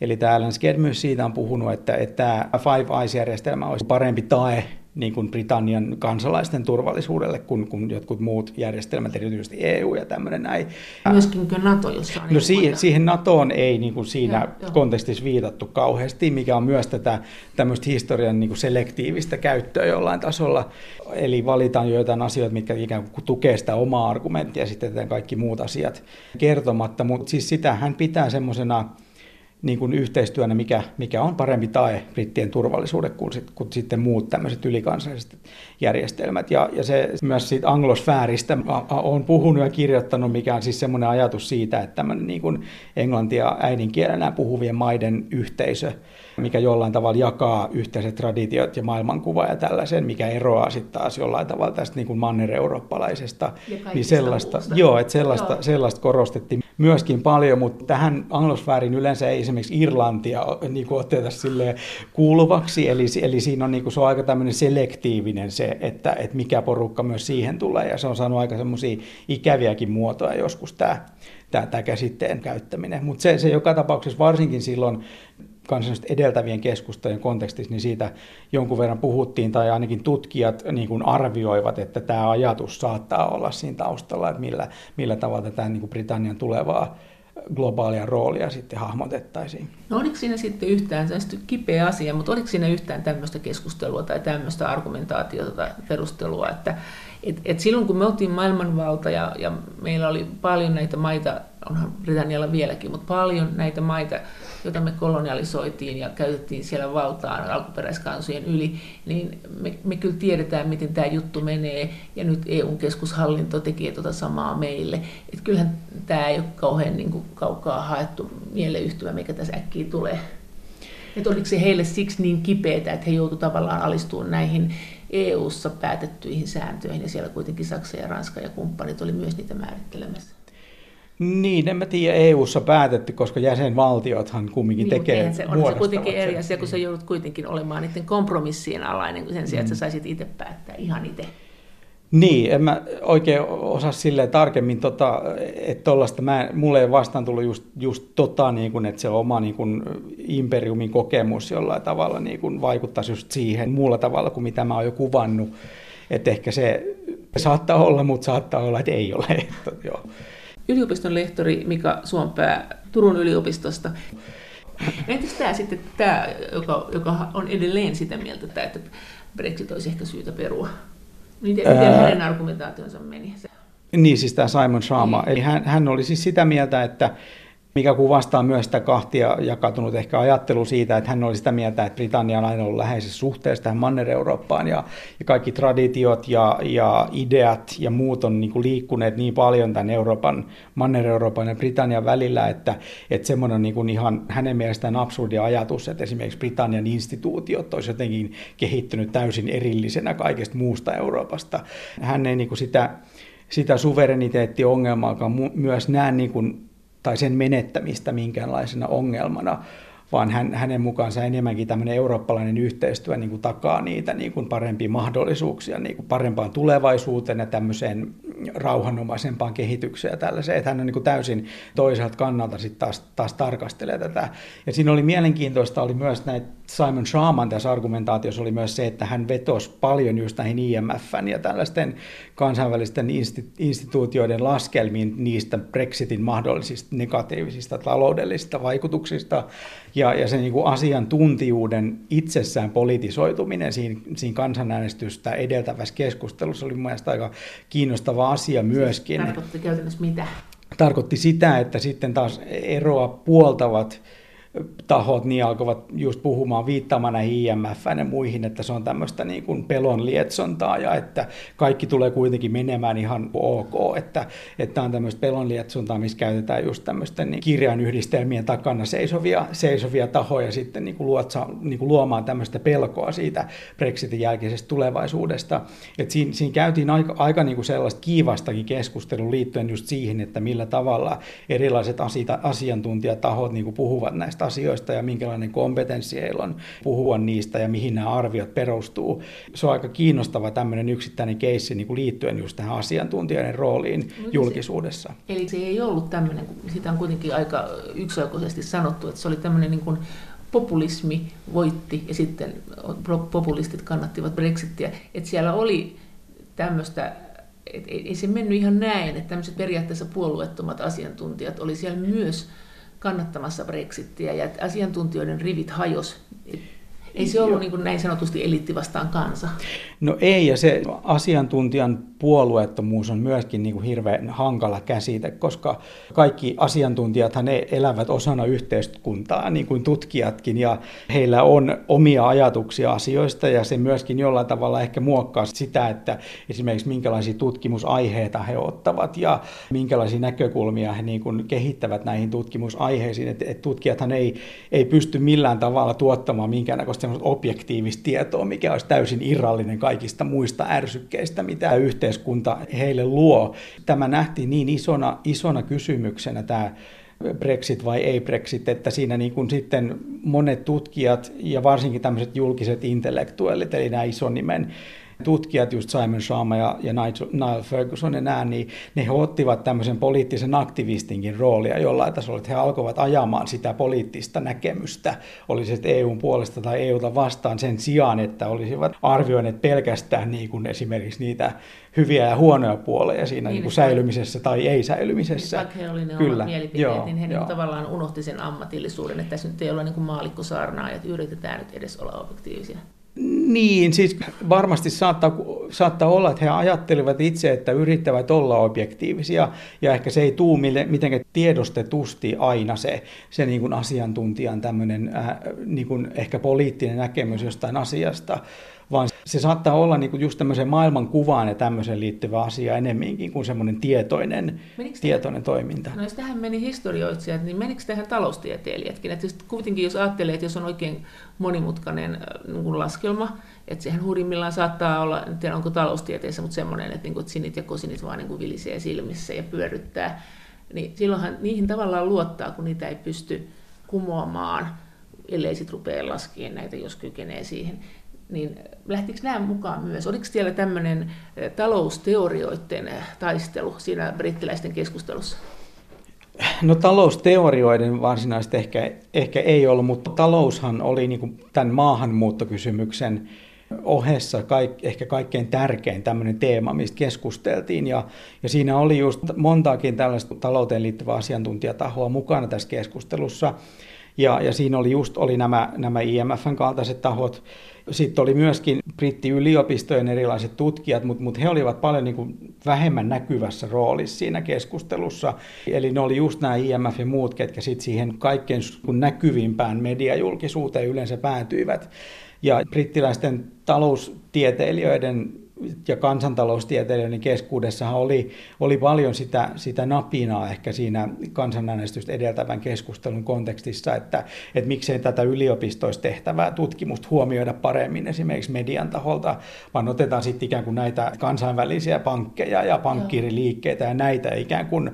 Eli tämä Alan Sked myös siitä on puhunut, että, että tämä Five Eyes-järjestelmä olisi parempi tae niin kuin Britannian kansalaisten turvallisuudelle kuin, kuin jotkut muut järjestelmät, erityisesti EU ja tämmöinen näin. Myöskinkö NATO, jossa on No siihen, siihen NATOon ei niin kuin siinä ja, jo. kontekstissa viitattu kauheasti, mikä on myös tätä tämmöistä historian niin kuin selektiivistä käyttöä jollain tasolla. Eli valitaan joitain asioita, mitkä ikään kuin tukee sitä omaa argumenttia ja sitten kaikki muut asiat kertomatta. Mutta siis sitä hän pitää semmoisena niin kuin yhteistyönä, mikä, mikä on parempi tae brittien turvallisuuden kuin, sit, kuin sitten muut tämmöiset ylikansalliset järjestelmät. Ja, ja se myös siitä anglosfääristä on puhunut ja kirjoittanut, mikä on siis semmoinen ajatus siitä, että tämmöinen niin kuin englantia äidinkielenä puhuvien maiden yhteisö, mikä jollain tavalla jakaa yhteiset traditiot ja maailmankuva ja tällaisen, mikä eroaa sitten taas jollain tavalla tästä niin kuin manner-eurooppalaisesta. Niin sellaista, joo, että sellaista, joo. sellaista korostettiin myöskin paljon, mutta tähän anglosfäärin yleensä ei esimerkiksi Irlantia niin kuin oteta sille kuuluvaksi, eli, eli siinä on, niin kuin, se on aika tämmöinen selektiivinen se, että, että mikä porukka myös siihen tulee, ja se on saanut aika semmoisia ikäviäkin muotoja joskus tämä, tämä, tämä käsitteen käyttäminen. Mutta se, se joka tapauksessa varsinkin silloin kansallisesti edeltävien keskustelujen kontekstissa, niin siitä jonkun verran puhuttiin, tai ainakin tutkijat niin kuin arvioivat, että tämä ajatus saattaa olla siinä taustalla, että millä, millä tavalla tätä niin kuin Britannian tulevaa globaalia roolia sitten hahmotettaisiin. No oliko siinä sitten yhtään, se on kipeä asia, mutta oliko siinä yhtään tämmöistä keskustelua tai tämmöistä argumentaatiota tai perustelua, että et, et silloin kun me oltiin maailmanvalta ja, ja meillä oli paljon näitä maita, onhan Britannialla vieläkin, mutta paljon näitä maita, joita me kolonialisoitiin ja käytettiin siellä valtaan alkuperäiskansojen yli, niin me, me kyllä tiedetään, miten tämä juttu menee, ja nyt EUn keskushallinto tekee tuota samaa meille. Et kyllähän tämä ei ole kauhean niin kuin, kaukaa haettu mieleyhtymä, mikä tässä äkkiä tulee. Että oliko se heille siksi niin kipeätä, että he joutuivat tavallaan alistumaan näihin EU-ssa päätettyihin sääntöihin, ja siellä kuitenkin Saksa ja Ranska ja kumppanit oli myös niitä määrittelemässä. Niin, en mä tiedä EU-ssa päätetty, koska jäsenvaltiothan kumminkin niin, tekee se on se kuitenkin eri asia, kun sä joudut kuitenkin olemaan niiden kompromissien alainen sen sijaan, että sä mm. saisit itse päättää ihan itse. Niin, en mä oikein osaa silleen tarkemmin, tota, että tollaista, mä, mulle ei vastaan tullut just, just tota, niin kuin, että se oma niin kuin, imperiumin kokemus jollain tavalla niin kuin, vaikuttaisi just siihen muulla tavalla kuin mitä mä oon jo kuvannut. Että ehkä se saattaa olla, mutta saattaa olla, että ei ole. Että, joo yliopiston lehtori Mika Suompää Turun yliopistosta. Entäs tämä sitten, tämä, joka, joka on edelleen sitä mieltä, että Brexit olisi ehkä syytä perua? Miten, miten Ää... hänen argumentaationsa meni? Niin, siis tämä Simon Sharma. Niin. Eli hän, hän oli siis sitä mieltä, että mikä kuvastaa myös sitä kahtia jakautunut ehkä ajattelu siitä, että hän oli sitä mieltä, että Britannia on aina ollut läheisessä suhteessa tähän Manner-Eurooppaan ja, ja kaikki traditiot ja, ja ideat ja muut on niin kuin liikkuneet niin paljon tämän Euroopan, Manner-Euroopan ja Britannian välillä, että, että semmoinen on niin kuin ihan hänen mielestään absurdi ajatus, että esimerkiksi Britannian instituutiot olisi jotenkin kehittynyt täysin erillisenä kaikesta muusta Euroopasta. Hän ei niin kuin sitä, sitä suvereniteettiongelmaa myös näe niin kuin tai sen menettämistä minkäänlaisena ongelmana, vaan hän, hänen mukaansa enemmänkin tämmöinen eurooppalainen yhteistyö niin kuin takaa niitä niin kuin parempia mahdollisuuksia niin kuin parempaan tulevaisuuteen ja tämmöiseen rauhanomaisempaan kehitykseen ja tällaiseen, että hän on niin kuin täysin toiselta kannalta sitten taas, taas tarkastelee tätä. Ja siinä oli mielenkiintoista, oli myös näitä Simon Schaman tässä argumentaatiossa oli myös se, että hän vetosi paljon just näihin IMFn ja tällaisten kansainvälisten instituutioiden laskelmiin niistä Brexitin mahdollisista negatiivisista taloudellisista vaikutuksista ja, ja sen niin kuin asiantuntijuuden itsessään politisoituminen siinä, siinä kansanäänestystä edeltävässä keskustelussa oli mielestäni aika kiinnostava asia myöskin. Tarkoitti käytännössä mitä? Tarkoitti sitä, että sitten taas eroa puoltavat tahot niin alkoivat just puhumaan viittaamaan näihin IMF ja muihin, että se on tämmöistä niin kuin pelon lietsontaa ja että kaikki tulee kuitenkin menemään ihan ok, että, että on tämmöistä pelon lietsontaa, missä käytetään just tämmöisten niin kirjainyhdistelmien takana seisovia, seisovia tahoja sitten niin kuin luotsa, niin kuin luomaan tämmöistä pelkoa siitä Brexitin jälkeisestä tulevaisuudesta. Et siinä, siinä käytiin aika, aika niin kuin sellaista kiivastakin keskustelua liittyen just siihen, että millä tavalla erilaiset asiantuntijatahot niin kuin puhuvat näistä näistä asioista ja minkälainen kompetenssi heillä on puhua niistä ja mihin nämä arviot perustuu. Se on aika kiinnostava tämmöinen yksittäinen keissi niin kuin liittyen just tähän asiantuntijoiden rooliin no, julkisuudessa. Se, eli se ei ollut tämmöinen, sitä on kuitenkin aika yksioikoisesti sanottu, että se oli tämmöinen niin kuin populismi voitti ja sitten populistit kannattivat Brexittiä. Että siellä oli tämmöistä et ei se mennyt ihan näin, että tämmöiset periaatteessa puolueettomat asiantuntijat oli siellä myös kannattamassa Brexittiä ja että asiantuntijoiden rivit hajos. Ei se ollut niin kuin näin sanotusti elitti vastaan kansa. No ei, ja se asiantuntijan puolueettomuus on myöskin niin kuin hirveän hankala käsite, koska kaikki asiantuntijathan ne elävät osana yhteiskuntaa, niin kuin tutkijatkin, ja heillä on omia ajatuksia asioista, ja se myöskin jollain tavalla ehkä muokkaa sitä, että esimerkiksi minkälaisia tutkimusaiheita he ottavat, ja minkälaisia näkökulmia he niin kuin kehittävät näihin tutkimusaiheisiin, että et tutkijathan ei, ei pysty millään tavalla tuottamaan minkäännäköistä objektiivista tietoa, mikä olisi täysin irrallinen kaikista muista ärsykkeistä, mitä yhteiskunta heille luo. Tämä nähtiin niin isona, isona kysymyksenä tämä Brexit vai ei Brexit, että siinä niin kuin sitten monet tutkijat ja varsinkin tämmöiset julkiset intellektuellit, eli nämä ison nimen tutkijat, just Simon Shama ja, ja Niall Ferguson ja nämä, niin ne he ottivat tämmöisen poliittisen aktivistinkin roolia jollain tasolla, että he alkoivat ajamaan sitä poliittista näkemystä, oli se EUn puolesta tai EUta vastaan sen sijaan, että olisivat arvioineet pelkästään niin kuin esimerkiksi niitä hyviä ja huonoja puoleja siinä niin, niin kuin säilymisessä tai ei säilymisessä. Vaikka he oli ne Kyllä. mielipiteet, joo, niin he niin tavallaan unohti sen ammatillisuuden, että tässä nyt ei ole niin kuin maalikkosaarnaa, että yritetään nyt edes olla objektiivisia. Niin, siis varmasti saattaa, saattaa olla, että he ajattelevat itse, että yrittävät olla objektiivisia, ja ehkä se ei tuu mitenkään tiedostetusti aina se, se niin kuin asiantuntijan tämmöinen äh, niin kuin ehkä poliittinen näkemys jostain asiasta, vaan se saattaa olla niin kuin just tämmöiseen maailmankuvaan ja tämmöiseen liittyvä asia enemminkin kuin semmoinen tietoinen, tietoinen toiminta. No jos tähän meni historioitsijat, niin menikö tähän taloustieteilijätkin? Että kuitenkin jos ajattelee, että jos on oikein monimutkainen niin laskelma, että sehän hurimmillaan saattaa olla, en tiedä onko taloustieteessä, mutta semmoinen, että, niin kuin, että sinit ja kosinit vaan niin kuin vilisee silmissä ja pyöryttää, niin silloinhan niihin tavallaan luottaa, kun niitä ei pysty kumoamaan, ellei sitten rupea laskien näitä, jos kykenee siihen niin lähtikö nämä mukaan myös? Oliko siellä tämmöinen eh, talousteorioiden eh, taistelu siinä brittiläisten keskustelussa? No talousteorioiden varsinaisesti ehkä, ehkä ei ollut, mutta taloushan oli niin kuin tämän maahanmuuttokysymyksen ohessa kaik, ehkä kaikkein tärkein tämmöinen teema, mistä keskusteltiin. Ja, ja siinä oli just montaakin tällaista talouteen liittyvää asiantuntijatahoa mukana tässä keskustelussa. Ja, ja siinä oli just oli nämä, nämä IMFn kaltaiset tahot. Sitten oli myöskin brittiyliopistojen erilaiset tutkijat, mutta, mutta he olivat paljon niin kuin vähemmän näkyvässä roolissa siinä keskustelussa. Eli ne oli just nämä IMF ja muut, ketkä sitten siihen kaikkein näkyvimpään mediajulkisuuteen yleensä päätyivät. Ja brittiläisten taloustieteilijöiden ja kansantaloustieteilijöiden keskuudessa oli, oli paljon sitä, sitä napinaa ehkä siinä kansanäänestystä edeltävän keskustelun kontekstissa, että, että miksei tätä yliopistoista tehtävää tutkimusta huomioida paremmin esimerkiksi median taholta, vaan otetaan sitten ikään kuin näitä kansainvälisiä pankkeja ja pankkiriliikkeitä ja näitä ikään kuin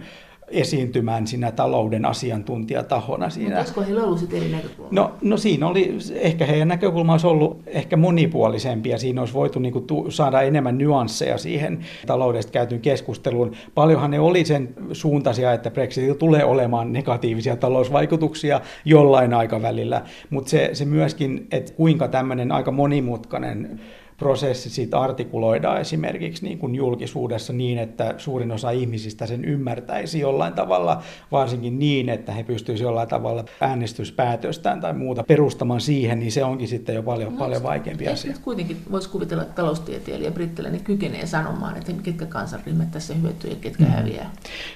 esiintymään siinä talouden asiantuntijatahona. Siinä. Mutta olisiko heillä ollut eri näkökulma? No, no siinä oli, ehkä heidän näkökulma olisi ollut ehkä monipuolisempi ja siinä olisi voitu niin kuin, tu, saada enemmän nyansseja siihen taloudesta käytyyn keskusteluun. Paljonhan ne oli sen suuntaisia, että Brexitillä tulee olemaan negatiivisia talousvaikutuksia jollain aikavälillä, mutta se, se myöskin, että kuinka tämmöinen aika monimutkainen prosessi siitä artikuloidaan esimerkiksi niin kuin julkisuudessa niin, että suurin osa ihmisistä sen ymmärtäisi jollain tavalla, varsinkin niin, että he pystyisivät jollain tavalla äänestyspäätöstään tai muuta perustamaan siihen, niin se onkin sitten jo paljon, no, paljon vaikeampi asia. Kuitenkin voisi kuvitella, että taloustieteilijä brittiläinen kykenee sanomaan, että ketkä kansanryhmät tässä hyötyy ja ketkä mm. häviää.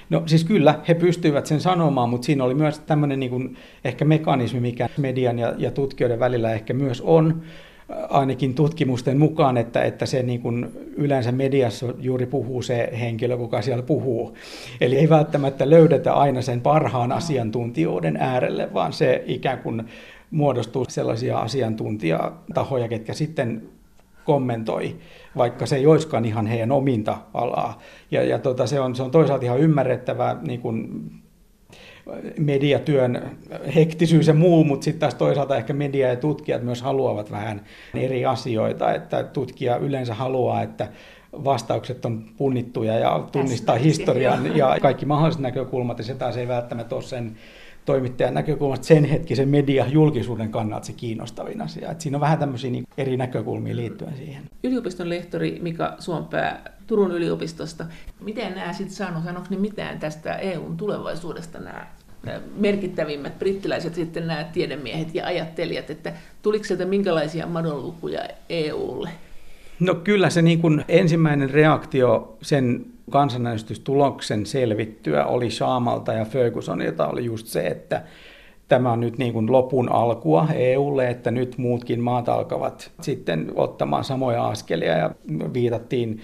No siis kyllä, he pystyivät sen sanomaan, mutta siinä oli myös tämmöinen niin kuin ehkä mekanismi, mikä median ja, ja tutkijoiden välillä ehkä myös on, ainakin tutkimusten mukaan, että, että se niin kuin yleensä mediassa juuri puhuu se henkilö, kuka siellä puhuu. Eli ei välttämättä löydetä aina sen parhaan asiantuntijoiden äärelle, vaan se ikään kuin muodostuu sellaisia asiantuntijatahoja, ketkä sitten kommentoi, vaikka se ei olisikaan ihan heidän ominta alaa. Ja, ja tota, se, on, se on toisaalta ihan ymmärrettävää niin kuin mediatyön hektisyys ja muu, mutta sitten taas toisaalta ehkä media ja tutkijat myös haluavat vähän eri asioita, että tutkija yleensä haluaa, että vastaukset on punnittuja ja tunnistaa historian ja kaikki mahdolliset näkökulmat, ja se taas ei välttämättä ole sen toimittajan näkökulmasta sen hetkisen media julkisuuden kannalta se kiinnostavin asia. Et siinä on vähän tämmöisiä niin eri näkökulmia liittyen siihen. Yliopiston lehtori Mika Suompää Turun yliopistosta. Miten nämä sitten saanut, sanoiko ne mitään tästä EUn tulevaisuudesta nämä merkittävimmät brittiläiset sitten nämä tiedemiehet ja ajattelijat, että tuliko sieltä minkälaisia madonlukuja EUlle? No kyllä se niin kuin ensimmäinen reaktio sen kansanäänestystuloksen selvittyä oli Shaamalta ja Fergusonilta oli just se, että tämä on nyt niin kuin lopun alkua EUlle, että nyt muutkin maat alkavat sitten ottamaan samoja askelia ja viitattiin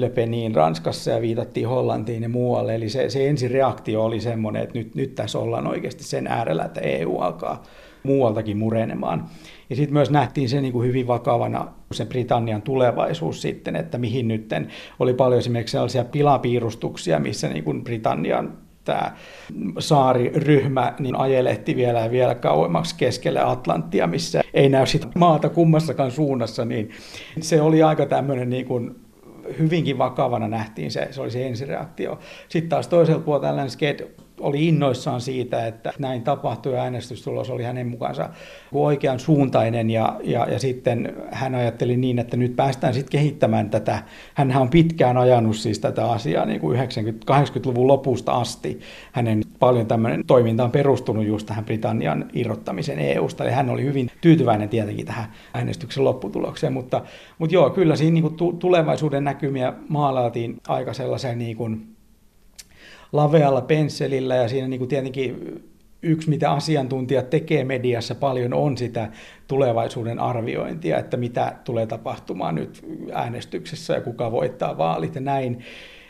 Le Peniin Ranskassa ja viitattiin Hollantiin ja muualle. Eli se, se ensireaktio oli semmoinen, että nyt, nyt tässä ollaan oikeasti sen äärellä, että EU alkaa muualtakin murenemaan. Ja sitten myös nähtiin se niin kuin hyvin vakavana se Britannian tulevaisuus sitten, että mihin nyt oli paljon esimerkiksi sellaisia pilapiirustuksia, missä niin kuin Britannian tämä saariryhmä niin ajelehti vielä ja vielä kauemmaksi keskelle Atlanttia, missä ei näy sitä maata kummassakaan suunnassa, niin se oli aika tämmöinen niin kuin hyvinkin vakavana nähtiin se, se oli se ensireaktio. Sitten taas toisella puolella tällainen sked oli innoissaan siitä, että näin tapahtui ja äänestystulos oli hänen mukaansa oikean suuntainen ja, ja, ja sitten hän ajatteli niin, että nyt päästään sitten kehittämään tätä. Hän on pitkään ajanut siis tätä asiaa niin kuin 90-80-luvun lopusta asti. Hänen paljon tämmöinen toiminta on perustunut just tähän Britannian irrottamisen EU-sta ja hän oli hyvin tyytyväinen tietenkin tähän äänestyksen lopputulokseen, mutta, mutta joo, kyllä siinä niin kuin tulevaisuuden näkymiä maalailtiin aika sellaisen niin kuin lavealla pensselillä ja siinä niin kuin tietenkin yksi, mitä asiantuntijat tekee mediassa paljon, on sitä tulevaisuuden arviointia, että mitä tulee tapahtumaan nyt äänestyksessä ja kuka voittaa vaalit ja näin.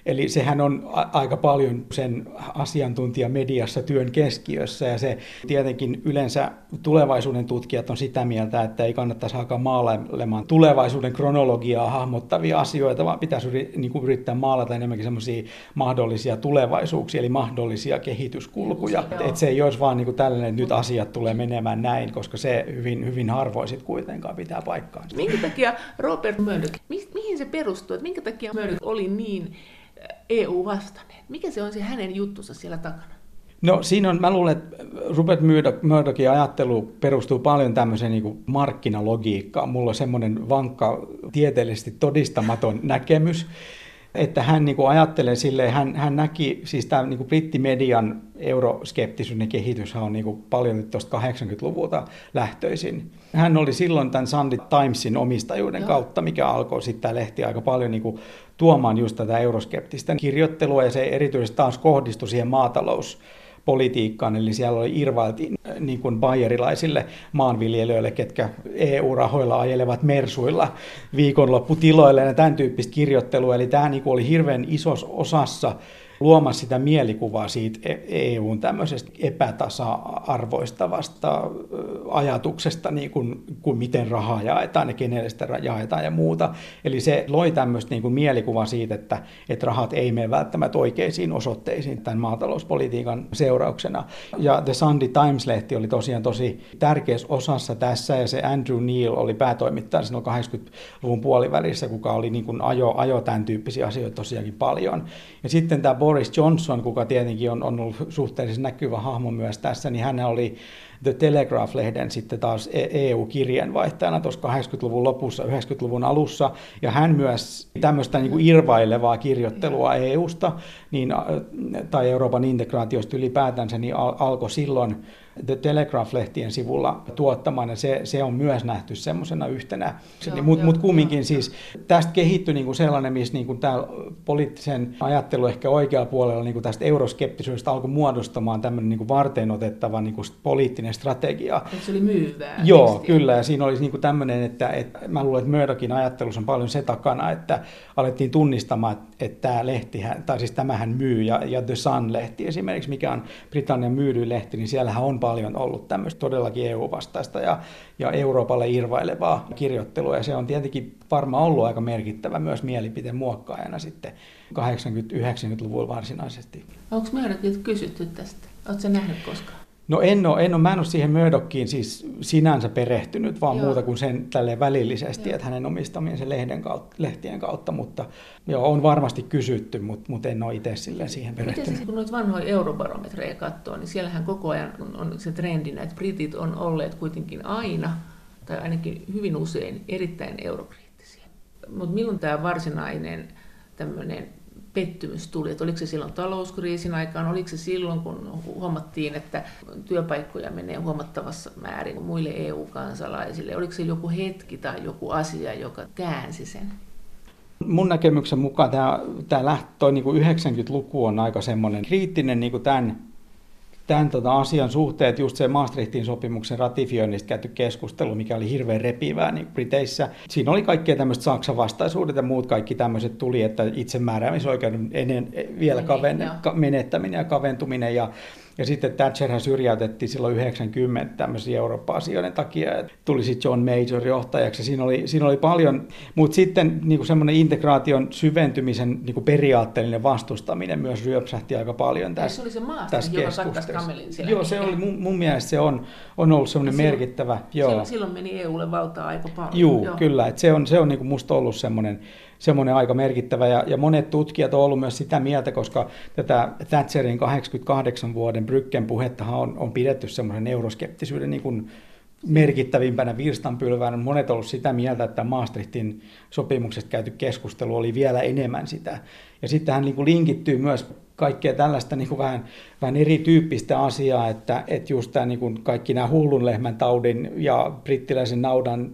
Eli sehän on aika paljon sen asiantuntijamediassa työn keskiössä ja se tietenkin yleensä tulevaisuuden tutkijat on sitä mieltä, että ei kannattaisi alkaa maalailemaan tulevaisuuden kronologiaa hahmottavia asioita, vaan pitäisi niin kuin yrittää maalata enemmänkin semmoisia mahdollisia tulevaisuuksia, eli mahdollisia kehityskulkuja. Että se ei olisi vaan niin kuin tällainen, että nyt asiat tulee menemään näin, koska se hyvin, hyvin harvoin sitten kuitenkaan pitää paikkaansa. Minkä takia Robert Murdoch, mihin se perustuu, että minkä takia Murdoch oli niin EU-vastainen? Mikä se on se hänen juttunsa siellä takana? No siinä on, mä luulen, että Rupert Murdochin ajattelu perustuu paljon tämmöiseen niin markkinalogiikkaan. Mulla on semmoinen vankka tieteellisesti todistamaton näkemys, että hän niin kuin ajattelee silleen, hän, hän näki, siis tämä niin kuin brittimedian euroskeptisyyden kehitys on niin kuin paljon tuosta 80-luvulta lähtöisin. Hän oli silloin tämän Sunday Timesin omistajuuden Joo. kautta, mikä alkoi sitten tämä lehti aika paljon niin kuin tuomaan just tätä euroskeptistä kirjoittelua, ja se erityisesti taas kohdistui siihen maatalous politiikkaan, eli siellä oli irvailtiin äh, niin kuin bayerilaisille maanviljelijöille, ketkä EU-rahoilla ajelevat mersuilla viikonlopputiloille ja tämän tyyppistä kirjoittelua, eli tämä niin kuin oli hirveän isossa osassa luomassa sitä mielikuvaa siitä EUn e tämmöisestä epätasa-arvoistavasta ajatuksesta, niin kuin, kuin miten rahaa jaetaan ja kenelle sitä jaetaan ja muuta. Eli se loi tämmöistä niin kuin mielikuvaa siitä, että, että rahat ei mene välttämättä oikeisiin osoitteisiin tämän maatalouspolitiikan seurauksena. Ja The Sunday Times-lehti oli tosiaan tosi tärkeässä osassa tässä, ja se Andrew Neil oli päätoimittaja silloin 80-luvun puolivälissä, kuka oli niin kuin ajo, ajo tämän tyyppisiä asioita tosiaankin paljon. Ja sitten tämä Boris Johnson, kuka tietenkin on, on ollut suhteellisen näkyvä hahmo myös tässä, niin hän oli The Telegraph-lehden sitten taas EU-kirjeenvaihtajana e tuossa 80-luvun lopussa, 90-luvun alussa, ja hän myös tämmöistä niin kuin irvailevaa kirjoittelua EUsta niin, tai Euroopan integraatiosta ylipäätänsä, niin al- alkoi silloin The Telegraph-lehtien sivulla tuottamaan, ja se, se on myös nähty semmoisena yhtenä. Mutta mut kumminkin joo, siis tästä kehittyi niinku sellainen, missä niinku tämä poliittisen ajattelu ehkä oikealla puolella niinku tästä euroskeptisyydestä alkoi muodostamaan tämmöinen niinku varten otettava niinku poliittinen strategia. Et se oli myyvää. Joo, tekstiä. kyllä, ja siinä olisi niinku tämmöinen, että, että mä luulen, että Murdochin ajattelussa on paljon se takana, että alettiin tunnistamaan, että tämä lehti, tai siis tämähän myy, ja, ja The Sun-lehti esimerkiksi, mikä on Britannian myydyin lehti, niin siellähän on paljon ollut tämmöistä todellakin EU-vastaista ja, ja Euroopalle irvailevaa kirjoittelua, ja se on tietenkin varmaan ollut aika merkittävä myös mielipiteen muokkaajana sitten 80-90-luvulla varsinaisesti. Onko meidät kysytty tästä? Oletko nähnyt koskaan? No en ole, en ole, mä en ole siihen Murdockiin siis sinänsä perehtynyt, vaan joo. muuta kuin sen tälle välillisesti, joo. että hänen omistamiensa lehden kautta, lehtien kautta, mutta joo, on varmasti kysytty, mutta, mutta en ole itse sille siihen perehtynyt. Miten kun noita vanhoja eurobarometreja katsoo, niin siellähän koko ajan on se trendi, että britit on olleet kuitenkin aina, tai ainakin hyvin usein, erittäin eurokriittisiä. Mutta milloin tämä varsinainen tämmöinen pettymys tuli, että oliko se silloin talouskriisin aikaan, oliko se silloin, kun huomattiin, että työpaikkoja menee huomattavassa määrin muille EU-kansalaisille, oliko se joku hetki tai joku asia, joka käänsi sen? Mun näkemyksen mukaan tämä, tämä lähtö, niin 90-luku on aika semmoinen kriittinen niin tämän tämän tota, asian suhteet, just se Maastrichtin sopimuksen ratifioinnista käyty keskustelu, mikä oli hirveän repivää niin Briteissä. Siinä oli kaikkea tämmöistä Saksan vastaisuudet ja muut kaikki tämmöiset tuli, että itsemääräämisoikeuden ennen, vielä kaven, menettäminen ja kaventuminen ja ja sitten Thatcherhän syrjäytettiin silloin 90 tämmöisiä Eurooppa-asioiden takia, että tuli sitten John Major johtajaksi. Siinä oli, siinä oli paljon, mutta sitten niin semmoinen integraation syventymisen niin periaatteellinen vastustaminen myös ryöpsähti aika paljon tässä, se oli se tässä keskustelussa. Joo, se oli mun, mun mielestä se on, on ollut semmoinen silloin, merkittävä. Joo. Silloin, silloin meni EUlle valtaa aika paljon. Juu, joo, kyllä. Että se on, se on niin kuin musta ollut semmoinen semmoinen aika merkittävä. Ja, ja monet tutkijat on ollut myös sitä mieltä, koska tätä Thatcherin 88 vuoden Brykken puhettahan on, on pidetty semmoisen euroskeptisyyden niin kuin merkittävimpänä virstanpylvänä. Monet ovat sitä mieltä, että Maastrichtin sopimuksesta käyty keskustelu oli vielä enemmän sitä. Ja sitten hän niin kuin linkittyy myös kaikkea tällaista niin kuin vähän, vähän erityyppistä asiaa, että, että just tämä, niin kuin kaikki nämä hullun lehmän taudin ja brittiläisen naudan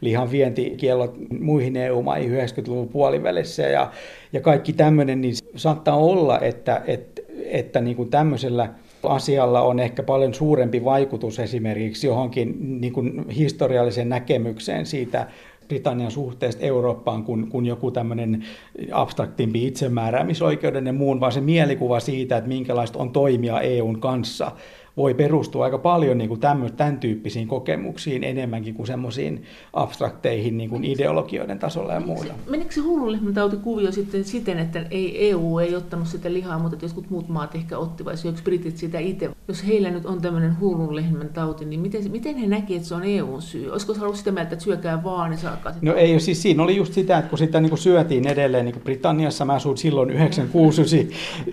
lihan vientikiellot muihin EU-maihin 90-luvun puolivälissä ja, ja kaikki tämmöinen, niin saattaa olla, että, että, että niin kuin tämmöisellä asialla on ehkä paljon suurempi vaikutus esimerkiksi johonkin niin kuin historialliseen näkemykseen siitä Britannian suhteesta Eurooppaan kuin, kuin joku tämmöinen abstraktimpi itsemääräämisoikeuden ja muun, vaan se mielikuva siitä, että minkälaista on toimia EUn kanssa voi perustua aika paljon niin kuin tämmö, tämän tyyppisiin kokemuksiin enemmänkin kuin semmoisiin abstrakteihin niin kuin ideologioiden tasolla ja muuta. Menikö se hullunlehmäntautikuvio sitten siten, että ei, EU ei ottanut sitä lihaa, mutta jotkut muut maat ehkä otti, vai syökö britit sitä itse? jos heillä nyt on tämmöinen hullun lehmän tauti, niin miten, miten he näki, että se on EUn syy? Olisiko se ollut sitä mieltä, että syökää vaan, niin saakaa No ei, siis siinä oli just sitä, että kun sitä niin kuin syötiin edelleen, niin kuin Britanniassa mä asuin silloin 96,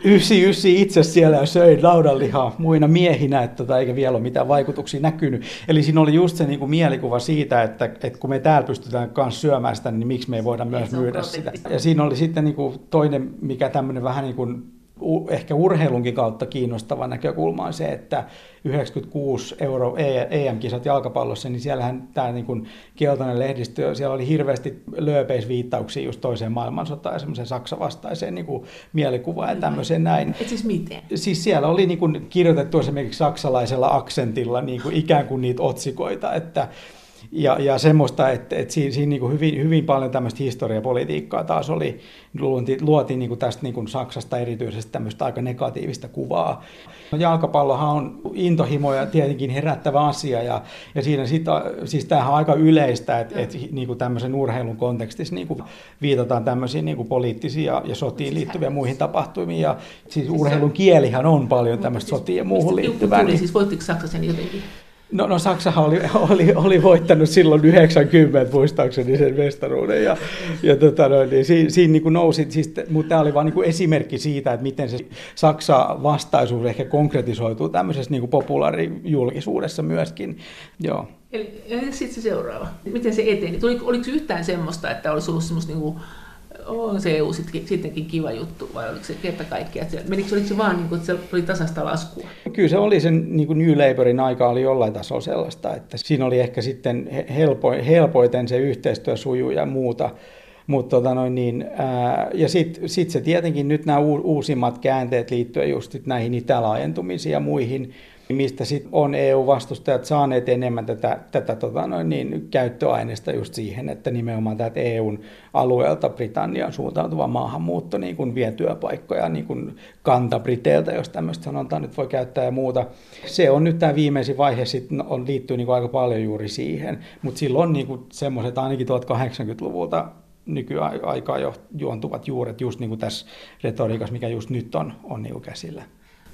99 itse siellä ja söin laudanlihaa muina miehinä, että tota, eikä vielä ole mitään vaikutuksia näkynyt. Eli siinä oli just se niin kuin mielikuva siitä, että, että kun me täällä pystytään myös syömään sitä, niin miksi me ei voida myös myydä sitä. Ja siinä oli sitten niin kuin toinen, mikä tämmöinen vähän niin kuin ehkä urheilunkin kautta kiinnostava näkökulma on se, että 96 euro EM-kisat jalkapallossa, niin siellähän tämä niin kuin keltainen lehdistö, siellä oli hirveästi lööpeisviittauksia just toiseen maailmansotaan ja semmoiseen Saksa-vastaiseen niin kuin mielikuvaan ja tämmöiseen näin. Et siis miten? Siis siellä oli niin kuin kirjoitettu esimerkiksi saksalaisella aksentilla niin kuin ikään kuin niitä otsikoita, että ja, ja semmoista, että, että siinä, siinä niin kuin hyvin, hyvin paljon tämmöistä historiapolitiikkaa taas oli, luotiin, luotiin niin kuin tästä niin kuin Saksasta erityisesti tämmöistä aika negatiivista kuvaa. No, jalkapallohan on intohimoja tietenkin herättävä asia ja, ja siinä sit, siis tämähän on aika yleistä, että, että niin kuin tämmöisen urheilun kontekstissa niin kuin viitataan tämmöisiin niin kuin poliittisiin ja, ja sotiin liittyviä muihin tapahtumiin ja siis urheilun kielihän on paljon tämmöistä sotiin ja muuhun liittyvää. Niin, siis voittiko Saksa sen jotenkin? No, no Saksahan oli, oli, oli voittanut silloin 90 muistaakseni sen mestaruuden ja, ja tota noin, niin siinä, siinä niin nousi, siis, mutta tämä oli vain niin esimerkki siitä, että miten se Saksa vastaisuus ehkä konkretisoituu tämmöisessä niin populaarijulkisuudessa myöskin. Joo. Eli sitten se seuraava. Miten se eteni? Oliko, oliko yhtään semmoista, että olisi ollut semmoista niin kuin on se EU sittenkin kiva juttu, vai oliko se kerta kaikkiaan? Menikö, oliko se vaan, niin kuin, että se oli tasasta laskua? Kyllä se oli sen niin kuin New Labourin aika oli jollain tasolla sellaista, että siinä oli ehkä sitten helpo, helpoiten se yhteistyö sujuu ja muuta. Mutta tota noin niin, ää, ja sitten sit se tietenkin nyt nämä uusimmat käänteet liittyen just näihin itälaajentumisiin ja muihin, mistä sit on EU-vastustajat saaneet enemmän tätä, tätä tota noin niin, käyttöaineesta just siihen, että nimenomaan tätä EUn alueelta Britannian suuntautuva maahanmuutto niin kuin vie työpaikkoja niin kuin kanta Briteiltä, jos tämmöistä sanotaan nyt voi käyttää ja muuta. Se on nyt tämä viimeisin vaihe, sit on, liittyy niin kuin aika paljon juuri siihen, mutta silloin niin kuin semmoiset ainakin 1080-luvulta nykyaikaa jo juontuvat juuret just niin kuin tässä retoriikassa, mikä just nyt on, on niin kuin käsillä.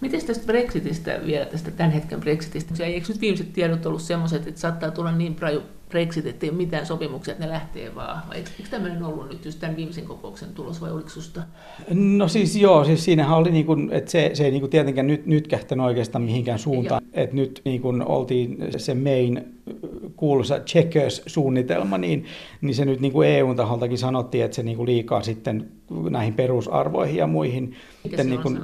Miten tästä Brexitistä vielä, tästä tämän hetken Brexitistä? Eikö nyt viimeiset tiedot ollut sellaiset, että saattaa tulla niin raju Brexit, että ei ole mitään sopimuksia, että ne lähtee vaan? Vai eikö, tämmöinen ollut nyt just tämän viimeisen kokouksen tulos vai oliko susta? No siis joo, siis siinähän oli niin kuin, että se, se ei niin kuin tietenkään nyt, nyt kähtänyt oikeastaan mihinkään suuntaan. Että nyt niin kuin oltiin se main kuuluisa Checkers-suunnitelma, niin, niin se nyt niin kuin EUn taholtakin sanottiin, että se niin kuin liikaa sitten näihin perusarvoihin ja muihin Mikä niin kuin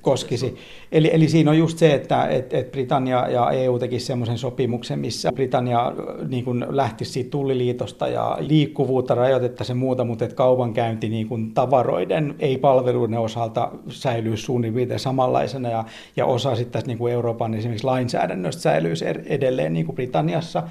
koskisi. Eli, eli siinä on just se, että et, et Britannia ja EU tekisi semmoisen sopimuksen, missä Britannia niin kuin lähtisi siitä tulliliitosta ja liikkuvuutta rajoitettaisiin muuta, mutta että kaupankäynti niin kuin tavaroiden, ei palveluiden osalta säilyy suunnilleen samanlaisena ja, ja osa sitten niin kuin Euroopan esimerkiksi lainsäädännöstä säilyisi edelleen niin kuin Britanniassa.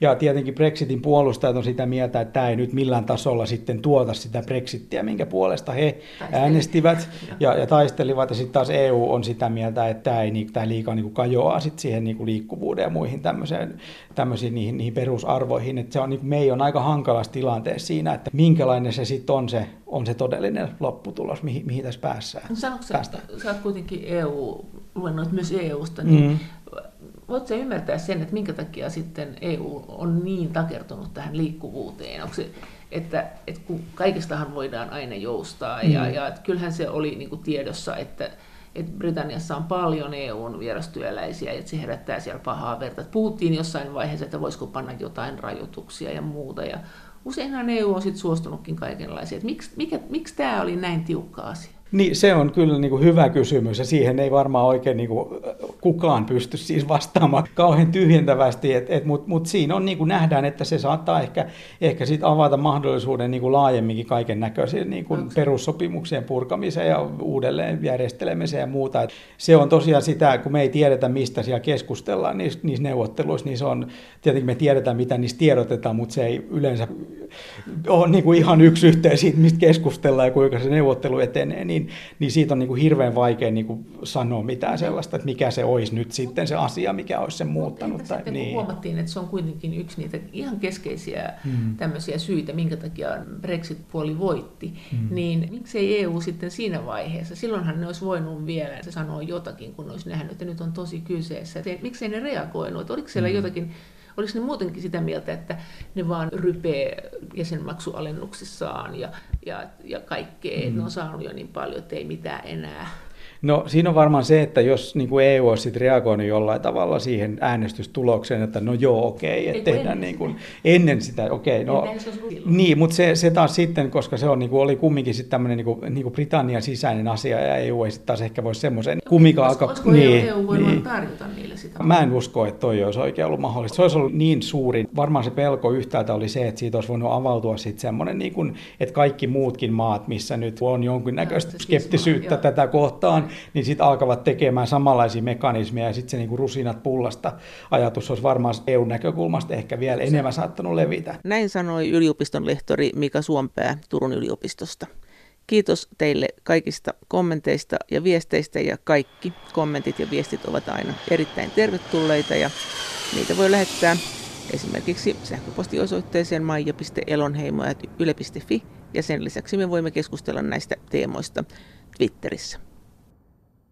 Ja tietenkin Brexitin puolustajat on sitä mieltä, että tämä ei nyt millään tasolla sitten tuota sitä Brexittiä, minkä puolesta he äänestivät ja, ja taistelivat. Ja sitten taas EU on sitä mieltä, että tämä, ei, tämä liikaa niin kuin kajoaa sit siihen niin kuin liikkuvuuden ja muihin tämmöiseen, tämmöisiin niihin, niihin perusarvoihin. Että se on, niin me ei on aika hankalassa tilanteessa siinä, että minkälainen se sitten on se, on se todellinen lopputulos, mihin, mihin tässä päässään. No, sanotko sä, sä oot kuitenkin EU, luennoit myös EUsta, niin mm voitko ymmärtää sen, että minkä takia sitten EU on niin takertunut tähän liikkuvuuteen? Onko se, että, että kun kaikestahan voidaan aina joustaa, mm. ja, ja että kyllähän se oli niin kuin tiedossa, että, että Britanniassa on paljon EUn vierastyöläisiä, että se herättää siellä pahaa verta. Puhuttiin jossain vaiheessa, että voisiko panna jotain rajoituksia ja muuta, ja useinhan EU on sitten suostunutkin kaikenlaisia. Miksi, mikä, miksi tämä oli näin tiukka asia? Niin se on kyllä niin kuin hyvä kysymys ja siihen ei varmaan oikein niin kuin kukaan pysty siis vastaamaan kauhean tyhjentävästi, mutta mut siinä on niin kuin nähdään, että se saattaa ehkä, ehkä sit avata mahdollisuuden niin kuin laajemminkin kaiken näköisiin niin kuin perussopimuksien purkamiseen ja uudelleen järjestelemiseen ja muuta. Et se on tosiaan sitä, kun me ei tiedetä mistä siellä keskustellaan niissä, niissä neuvotteluissa, niin se on, tietenkin me tiedetään mitä niistä tiedotetaan, mutta se ei yleensä ole niin kuin ihan yksi yhteen siitä, mistä keskustellaan ja kuinka se neuvottelu etenee, niin niin, siitä on niin kuin hirveän vaikea niin kuin sanoa mitään sellaista, että mikä se olisi nyt sitten se asia, mikä olisi sen muuttanut. Tai, sitten, niin. huomattiin, että se on kuitenkin yksi niitä ihan keskeisiä hmm. tämmöisiä syitä, minkä takia Brexit-puoli voitti, hmm. niin miksei EU sitten siinä vaiheessa, silloinhan ne olisi voinut vielä sanoa jotakin, kun olisi nähnyt, että nyt on tosi kyseessä. Miksei ne reagoinut? Oliko siellä hmm. jotakin Oliko ne muutenkin sitä mieltä, että ne vaan rypee jäsenmaksualennuksissaan ja, ja, ja kaikkea, mm. että ne on saanut jo niin paljon, että ei mitään enää? No siinä on varmaan se, että jos niin kuin EU olisi sitten reagoinut jollain tavalla siihen äänestystulokseen, että no joo, okei, että tehdään ennen, niin kuin, ennen sitä, okei, no, niin, mutta se, se taas sitten, koska se on, niin kuin, oli kumminkin sitten tämmöinen niin kuin, niin kuin Britannian sisäinen asia ja EU ei sitten taas ehkä voisi semmoisen kumminkaan alkaa. Olisiko niin, EU voinut niin. tarjota niille sitä? Mä en usko, että toi olisi oikein ollut mahdollista. Se olisi ollut niin suuri, varmaan se pelko yhtäältä oli se, että siitä olisi voinut avautua sitten semmoinen, niin kuin, että kaikki muutkin maat, missä nyt on jonkinnäköistä skeptisyyttä tätä kohtaan, niin sitten alkavat tekemään samanlaisia mekanismeja ja sitten se niin kuin rusinat pullasta ajatus olisi varmaan EU-näkökulmasta ehkä vielä enemmän saattanut levitä. Näin sanoi yliopiston lehtori Mika Suompää Turun yliopistosta. Kiitos teille kaikista kommenteista ja viesteistä ja kaikki kommentit ja viestit ovat aina erittäin tervetulleita ja niitä voi lähettää esimerkiksi sähköpostiosoitteeseen maija.elonheimo.yle.fi ja sen lisäksi me voimme keskustella näistä teemoista Twitterissä.